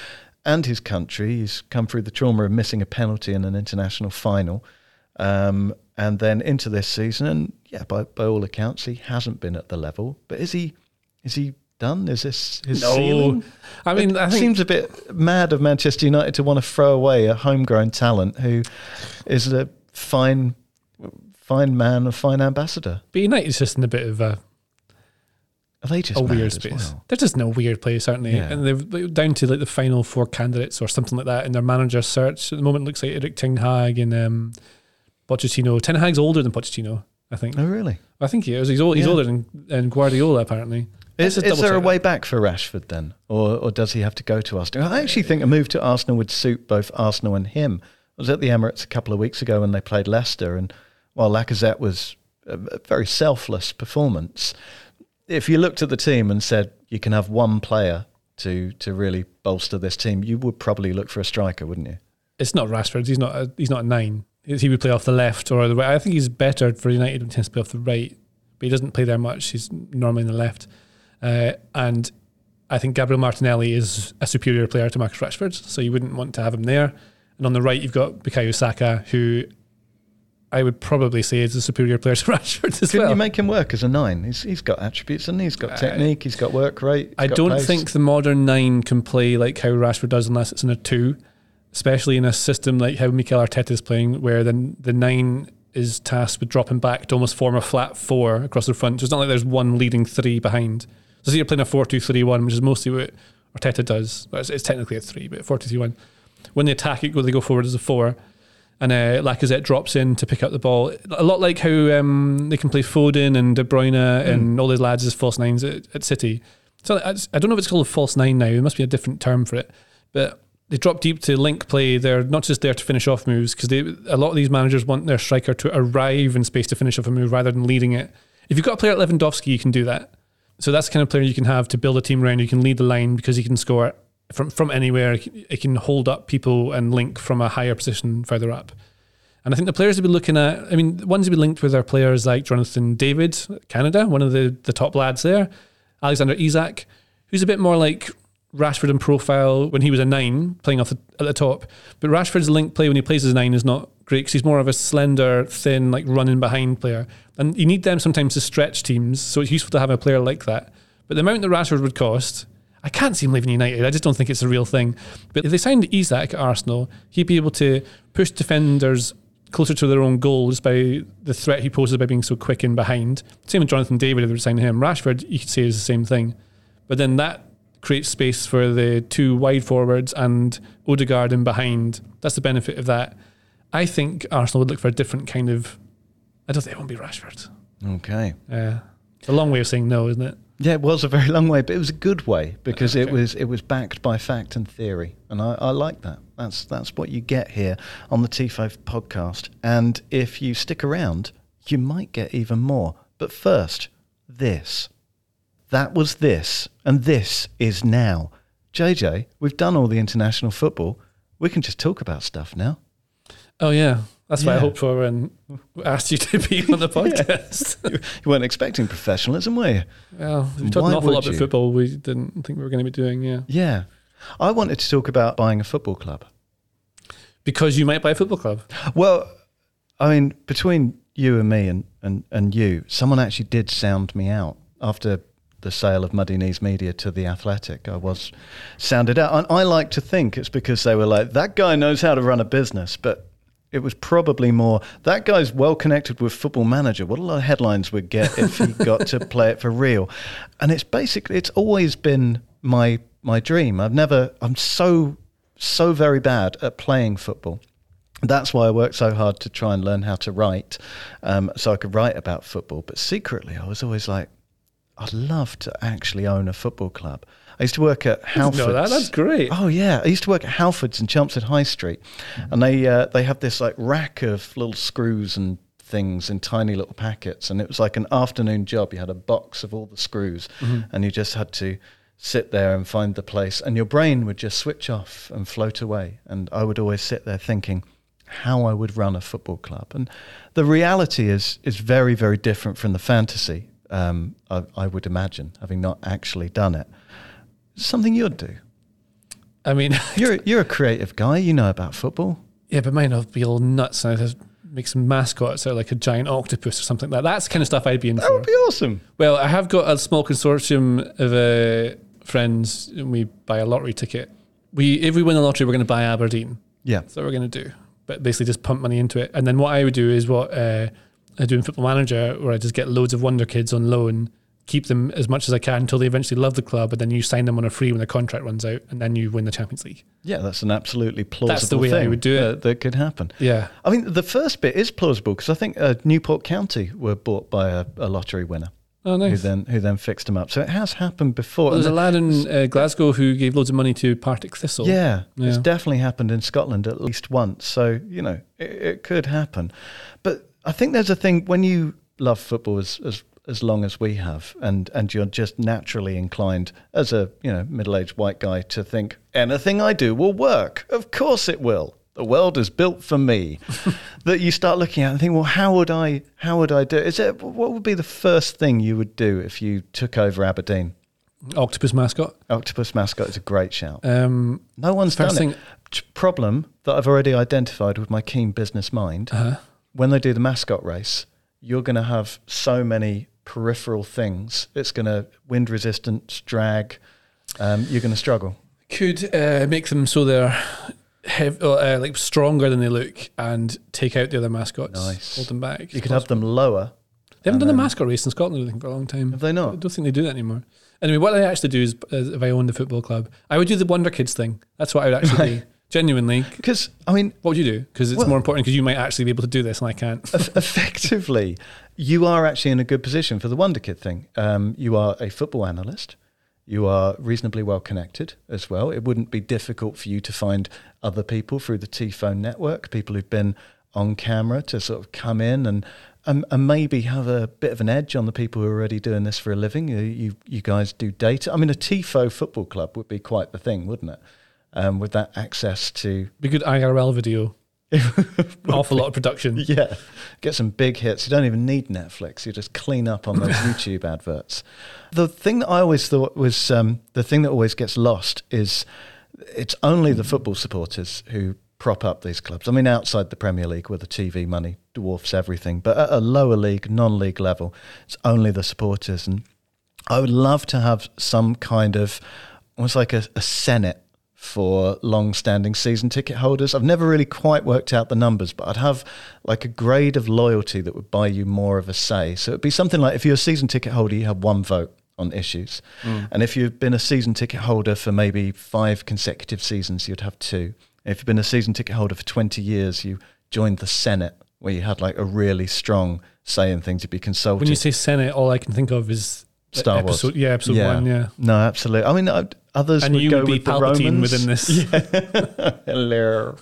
and his country. He's come through the trauma of missing a penalty in an international final. Um, and then into this season, and yeah, by, by all accounts, he hasn't been at the level. But is he? Is he done? Is this his no. ceiling? I mean, it I seems a bit mad of Manchester United to want to throw away a homegrown talent who is a fine fine man, a fine ambassador. But United's just in a bit of a are they just a weird space? Well? They're just in a weird place, aren't they? Yeah. And they're down to like the final four candidates or something like that in their manager search. At the moment, looks like Erik Ten Hag and um, Pochettino. Ten Hag's older than Pochettino, I think. Oh, really? I think he is. He's, old, he's yeah. older than, than Guardiola, apparently. Is, is there a way back for Rashford then? Or, or does he have to go to Arsenal? I actually think a move to Arsenal would suit both Arsenal and him. I was at the Emirates a couple of weeks ago when they played Leicester, and while Lacazette was a very selfless performance, if you looked at the team and said you can have one player to to really bolster this team, you would probably look for a striker, wouldn't you? It's not Rashford. He's not. A, he's not a nine. He would play off the left or the right. I think he's better for United he tends to play off the right, but he doesn't play there much. He's normally in the left, uh, and I think Gabriel Martinelli is a superior player to Marcus Rashford, so you wouldn't want to have him there. And on the right, you've got Bukayo Saka, who I would probably say is a superior player to Rashford as Couldn't well. you make him work as a nine? He's, he's got attributes and he? has got uh, technique, he's got work rate. I don't pace. think the modern nine can play like how Rashford does unless it's in a two, especially in a system like how Mikel Arteta is playing, where the, the nine is tasked with dropping back to almost form a flat four across the front. So it's not like there's one leading three behind. So you're playing a 4 2 3 1, which is mostly what Arteta does. Well, it's, it's technically a three, but 4 2 3 1. When they attack it, they go forward as a four and uh, Lacazette drops in to pick up the ball. A lot like how um, they can play Foden and De Bruyne mm. and all those lads as false nines at, at, City. So I I don't know if it's called a false nine now. There must be a different term for it. But they drop deep to link play. They're not just there to finish off moves because a lot of these managers want their striker to arrive in space to finish off a move rather than leading it. If you've got a player like Lewandowski, you can do that. So that's the kind of player you can have to build a team around. You can lead the line because he can score from from anywhere. It can hold up people and link from a higher position further up. And I think the players have been looking at, I mean, the ones who've been linked with are players like Jonathan David, Canada, one of the, the top lads there, Alexander Isak, who's a bit more like Rashford in profile when he was a nine, playing off the, at the top. But Rashford's link play when he plays as a nine is not great because he's more of a slender, thin, like running behind player. And you need them sometimes to stretch teams, so it's useful to have a player like that. But the amount that Rashford would cost, I can't see him leaving United. I just don't think it's a real thing. But if they signed Isak at Arsenal, he'd be able to push defenders closer to their own goal just by the threat he poses by being so quick in behind. Same with Jonathan David if they were signing him. Rashford, you could say, is the same thing. But then that creates space for the two wide forwards and Odegaard in behind. That's the benefit of that. I think Arsenal would look for a different kind of. I don't think it won't be Rashford. Okay. Yeah. It's a long way of saying no, isn't it? Yeah, it was a very long way, but it was a good way because Okay. it was it was backed by fact and theory, and I, I like that. That's that's what you get here on the Tifo podcast. And if you stick around, you might get even more. But first, this. That was this, and this is now. JJ, we've done all the international football. We can just talk about stuff now. Oh, yeah. That's what I hoped for when I asked you to be on the podcast. You weren't expecting professionalism, were you? Well, we talked an awful lot about football we didn't think we were going to be doing, yeah. Yeah. I wanted to talk about buying a football club. Because you might buy a football club. Well, I mean, between you and me and, and, and you, someone actually did sound me out after the sale of Muddy Knees Media to The Athletic. I was sounded out. And I like to think it's because they were like, that guy knows how to run a business. But it was probably more, that guy's well connected with Football Manager. What a lot of headlines we'd get if he got to play it for real. And it's basically, it's always been my my dream. I've never, I'm so, so very bad at playing football. That's why I worked so hard to try and learn how to write, um, so I could write about football. But secretly, I was always like, I'd love to actually own a football club. I used to work at Halfords. That, that's great. Oh yeah, I used to work at Halfords in Chelmsford High Street, and they uh, they have this like rack of little screws and things in tiny little packets, and it was like an afternoon job. You had a box of all the screws, and you just had to sit there and find the place, and your brain would just switch off and float away. And I would always sit there thinking how I would run a football club, and the reality is is very very different from the fantasy. Um, I, I would imagine, having not actually done it, something you'd do. I mean, You're you're a creative guy. You know about football. yeah, but mine will be all nuts and I'd make some mascots out of like a giant octopus or something like that. That's the kind of stuff I'd be in That for. would be awesome. Well, I have got a small consortium of uh, friends, and we buy a lottery ticket. We, if we win the lottery, we're going to buy Aberdeen. Yeah. That's what we're going to do. But basically, just pump money into it. And then what I would do is what uh, I do in Football Manager, where I just get loads of wonder kids on loan, keep them as much as I can until they eventually love the club, and then you sign them on a free when the contract runs out, and then you win the Champions League. Yeah, that's an absolutely plausible That's the way I would do it. That, that could happen. Yeah. I mean, the first bit is plausible because I think uh, Newport County were bought by a, a lottery winner Oh, who then who then fixed them up. So it has happened before. Well, there's a lad in uh, Glasgow who gave loads of money to Partick Thistle. Yeah, it's definitely happened in Scotland at least once. So, you know, it, it could happen. But I think there's a thing when you love football as, as as long as we have and and you're just naturally inclined as a, you know, middle-aged white guy to think anything I do will work. Of course it will. The world is built for me. that you start looking at and think, well, how would I how would I do it? Is it what would be the first thing you would do if you took over Aberdeen? Octopus mascot. Octopus mascot is a great shout. Um, No one's First done thing- it. Problem that I've already identified with my keen business mind. uh When they do the mascot race, you're going to have so many peripheral things. It's going to wind resistance, drag. Um, you're going to struggle. could uh, make them so they're hev- uh, like stronger than they look and take out the other mascots. Nice. Hold them back. You could have them lower. They haven't done a mascot race in Scotland I think, for a long time. Have they not? I don't think they do that anymore. Anyway, what I actually do is, is if I owned the football club, I would do the Wonder Kids thing. That's what I would actually do. Genuinely. Because I mean, What would you do? Because it's Well- more important because you might actually be able to do this and I can't. effectively, you are actually in a good position for the Wonder Kid thing. Um, you are a football analyst. You are reasonably well connected as well. It wouldn't be difficult for you to find other people through the Tifo network, people who've been on camera to sort of come in and, and and maybe have a bit of an edge on the people who are already doing this for a living. You you, you guys do data. I mean, a TIFO football club would be quite the thing, wouldn't it? Um, with that access to Be good IRL video. Awful lot of production. yeah, get some big hits. You don't even need Netflix. You just clean up on those YouTube adverts. The thing that I always thought was um, the thing that always gets lost is it's only the football supporters who prop up these clubs. I mean, outside the Premier League, where the TV money dwarfs everything, but at a lower league, non-league level, it's only the supporters. And I would love to have some kind of almost like a, a senate for long-standing season ticket holders. I've never really quite worked out the numbers, but I'd have like a grade of loyalty that would buy you more of a say. So it'd be something like if you're a season ticket holder, you have one vote on issues. And if you've been a season ticket holder for maybe five consecutive seasons, you'd have two. If you've been a season ticket holder for 20 years, you joined the Senate where you had like a really strong say in things. You'd be consulted. When you say Senate, all I can think of is Star Wars. episode, Yeah, episode one. Yeah, No, absolutely. I mean, uh, others and would you go would be with the Palpatine Romans. within this. Hello.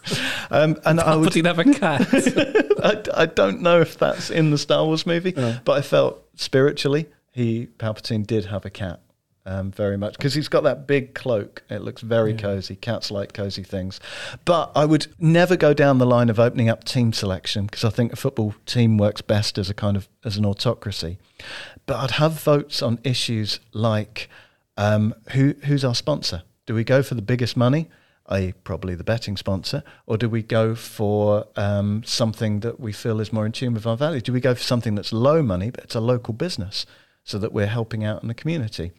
Um, and I would Palpatine have a cat. I, I don't know if that's in the Star Wars movie, but I felt spiritually he Palpatine did have a cat. Um, very much because he's got that big cloak. It looks very cozy. Cats like cozy things, but I would never go down the line of opening up team selection because I think a football team works best as a kind of as an autocracy. But I'd have votes on issues like um, who who's our sponsor? Do we go for the biggest money? i.e., probably the betting sponsor, or do we go for um, something that we feel is more in tune with our values? Do we go for something that's low money, but it's a local business so that we're helping out in the community?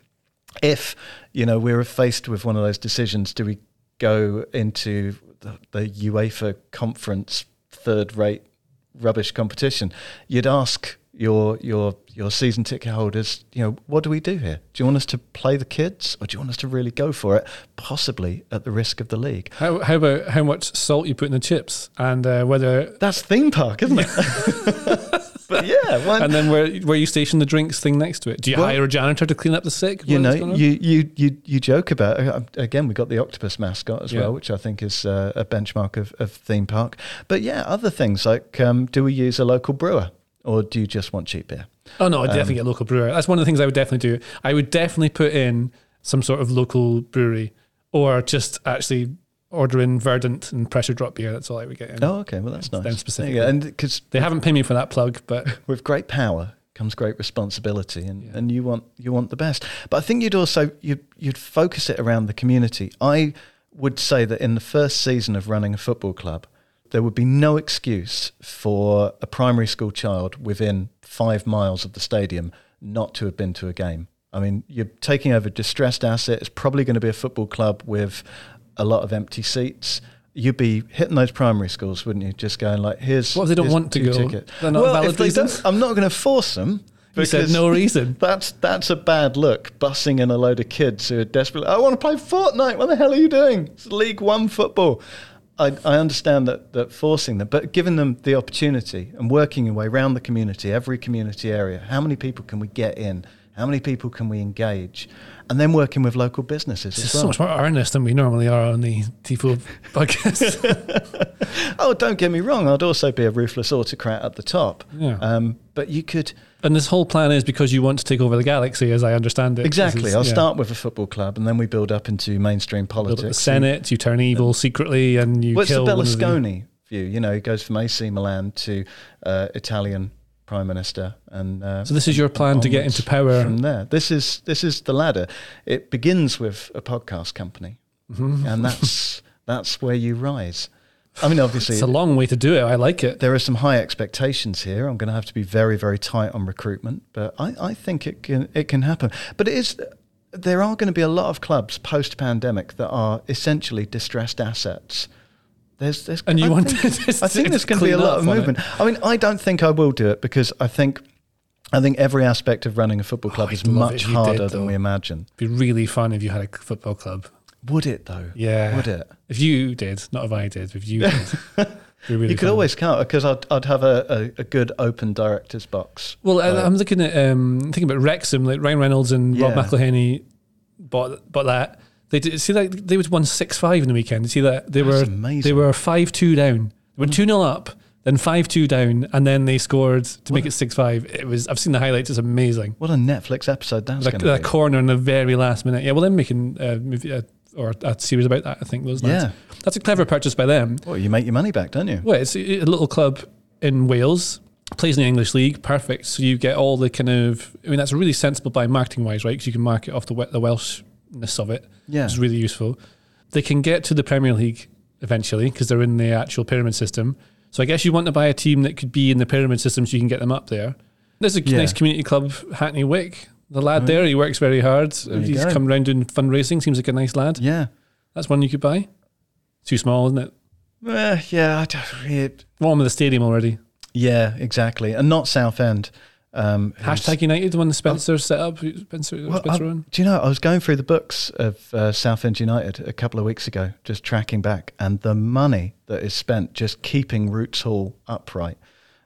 If, you know, we're faced with one of those decisions, do we go into the, the UEFA conference third rate rubbish competition? You'd ask your your your season ticket holders, you know, what do we do here? Do you want us to play the kids, or do you want us to really go for it, possibly at the risk of the league? how, how about how much salt you put in the chips and uh, whether That's theme park, isn't it? but yeah, why, and then where where you station the drinks thing next to it? Do you Well, hire a janitor to clean up the sick? you know, it's going on? you, you you you joke about uh, again. We got the octopus mascot as Yeah. well, which I think is uh, a benchmark of, of theme park. But yeah, other things like um, do we use a local brewer or do you just want cheap beer? Oh no, I'd Um, definitely get a local brewer. That's one of the things I would definitely do. I would definitely put in some sort of local brewery, or just actually order in Verdant and pressure drop beer. That's all I would get in. Oh, okay, well that's Them nice. specifically. Yeah, and because They haven't paid me for that plug, but with great power comes great responsibility and, Yeah. and you want you want the best but i think you'd also you'd, you'd focus it around the community i would say that in the first season of running a football club there would be no excuse for a primary school child within five miles of the stadium not to have been to a game i mean you're taking over a distressed asset it's probably going to be a football club with a lot of empty seats you'd be hitting those primary schools, wouldn't you? Just going like, "Here's What if they don't want to go? tickets." They're not well, valid if they reasons? don't, I'm not going to force them. you said no reason. That's that's a bad look. Bussing in a load of kids who are desperately. I want to play Fortnite. What the hell are you doing? It's League One football. I, I understand that that forcing them, but giving them the opportunity and working your way around the community, every community area. How many people can we get in? How many people can we engage? And then working with local businesses It's as so much more earnest than we normally are on the Tifo podcast. Oh, don't get me wrong. I'd also be a ruthless autocrat at the top. Yeah. Um, but you could and this whole plan is because you want to take over the galaxy, as I understand it. Exactly. is- I'll yeah. start with a football club, and then we build up into mainstream politics. the Senate, you turn evil secretly, and you What's the of the- Berlusconi view? You know, he goes from AC Milan to uh, Italian prime minister, and uh, So this is your plan to get into power. from there. This is this is the ladder. It begins with a podcast company, Mm-hmm. and that's that's where you rise. I mean, obviously, It's a long way to do it. I like it. there are some high expectations here. I'm going to have to be very, very tight on recruitment, but I, I think it can it can happen. But it is there are going to be a lot of clubs post pandemic that are essentially distressed assets. There's, there's And you I want think, to I think there's going to be a lot of movement. I mean, I don't think I will do it because I think I think every aspect of running a football club Oh, is I'd love it much harder did, than we imagine. It'd be really fun if you had a football club. Would it though? Yeah. Would it? If you did, not if I did. If you did, really you could fun. always count because I'd, I'd have a, a, a good open director's box. Well, Right. I'm looking at um, thinking about Wrexham, like Ryan Reynolds and Rob Yeah. McElhenney. bought bought that. They did see that they was won six five in the weekend. You see that they That's were amazing. they were five two down. They went two 0 up, then five two down, and then they scored to make it six five. It was I've seen the highlights. It's amazing. What a Netflix episode going the to be. corner in the very last minute. Yeah, well, they're making a movie uh, or a series about that. I think those lads. Yeah. That's a clever purchase by them. Well, you make your money back, don't you? Well, it's a a little club in Wales, plays in the English league, perfect. So you get all the kind of, I mean, that's really sensible by marketing wise, right? Because you can market off the the Welshness of it, Yeah. is really useful. They can get to the Premier League eventually because they're in the actual pyramid system. So I guess you want to buy a team that could be in the pyramid system so you can get them up there. There's a Yeah. nice community club, Hackney Wick. The lad there, he works very hard. you He's come around doing fundraising. Seems like a nice lad. Yeah. That's one you could buy. Too small, isn't it? Uh, yeah, I don't really. One with the stadium already. Yeah, exactly. And not Southend. Um, Hashtag United, the one that Spencer set up. Spencer, Well, Spencer I- do you know, I was going through the books of uh, Southend United a couple of weeks ago, just tracking back, and the money that is spent just keeping Roots Hall upright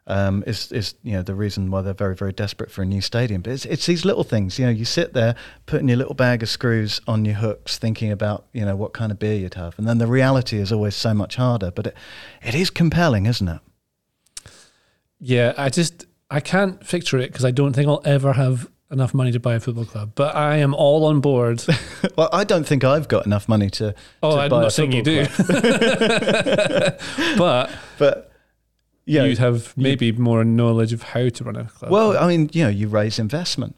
um, is, is you know the reason why they're very very desperate for a new stadium. But it's, it's these little things, you know, you sit there putting your little bag of screws on your hooks, thinking about you know what kind of beer you'd have, and then the reality is always so much harder. But it, it is compelling, isn't it? Yeah, I just I can't picture it because I don't think I'll ever have enough money to buy a football club. But I am all on board. Well, I don't think I've got enough money to. Oh, to I'm buy not saying you do, but but yeah, you'd have maybe more knowledge of how to run a club. Well, I mean, you know, you raise investment.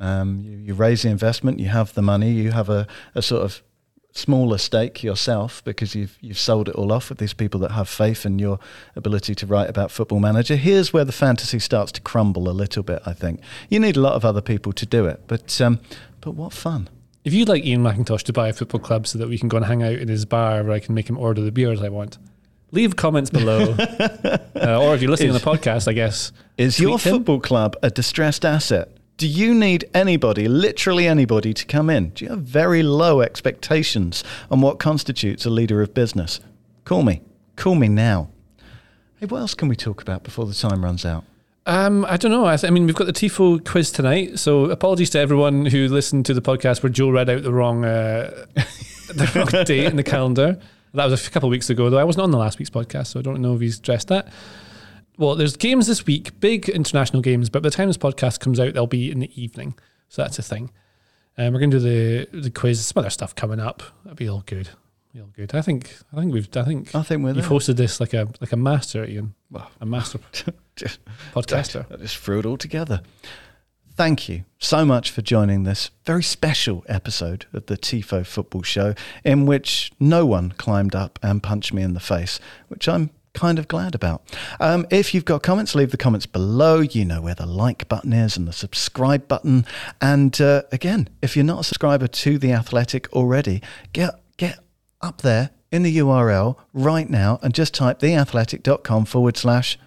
Um, you, you raise the investment. You have the money. You have a, a sort of smaller stake yourself because you've you've sold it all off with these people that have faith in your ability to write about Football Manager. Here's where the fantasy starts to crumble a little bit. I think you need a lot of other people to do it, but um, but what fun! if you'd like Iain Macintosh to buy a football club so that we can go and hang out in his bar where I can make him order the beers I want, leave comments below. uh, or if you're listening on the podcast, I guess Is your him. football club a distressed asset? Do you need anybody, literally anybody, to come in? Do you have very low expectations on what constitutes a leader of business? Call me. Call me now. Hey, what else can we talk about before the time runs out? Um, I don't know. I, th- I mean, we've got the TIFO quiz tonight, so apologies to everyone who listened to the podcast where Joe read out the wrong uh, the wrong date in the calendar. That was a couple of weeks ago, though. I wasn't on the last week's podcast, so I don't know if he's dressed that. Well, there's games this week, big international games, but by the time this podcast comes out, they'll be in the evening, so that's a thing. Um, we're going to do the the quiz, some other stuff coming up. That'll be all good. Be all good. I think. I think we've. I think. I think we're You've there. hosted this like a like a master, Iain. Well, A master just, podcaster. I just threw it all together. Thank you so much for joining this very special episode of the TIFO Football Show, in which no one climbed up and punched me in the face, which I'm kind of glad about. Um, if you've got comments, leave the comments below. You know where the like button is and the subscribe button. And uh, again, if you're not a subscriber to The Athletic already, get, get up there in the URL right now and just type theathletic.com forward slash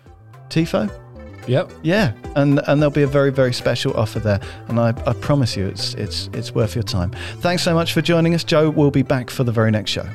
TIFO. Yep. Yeah, and and there'll be a very very special offer there, and I, I promise you it's it's it's worth your time. Thanks so much for joining us, Joe. We'll be back for the very next show.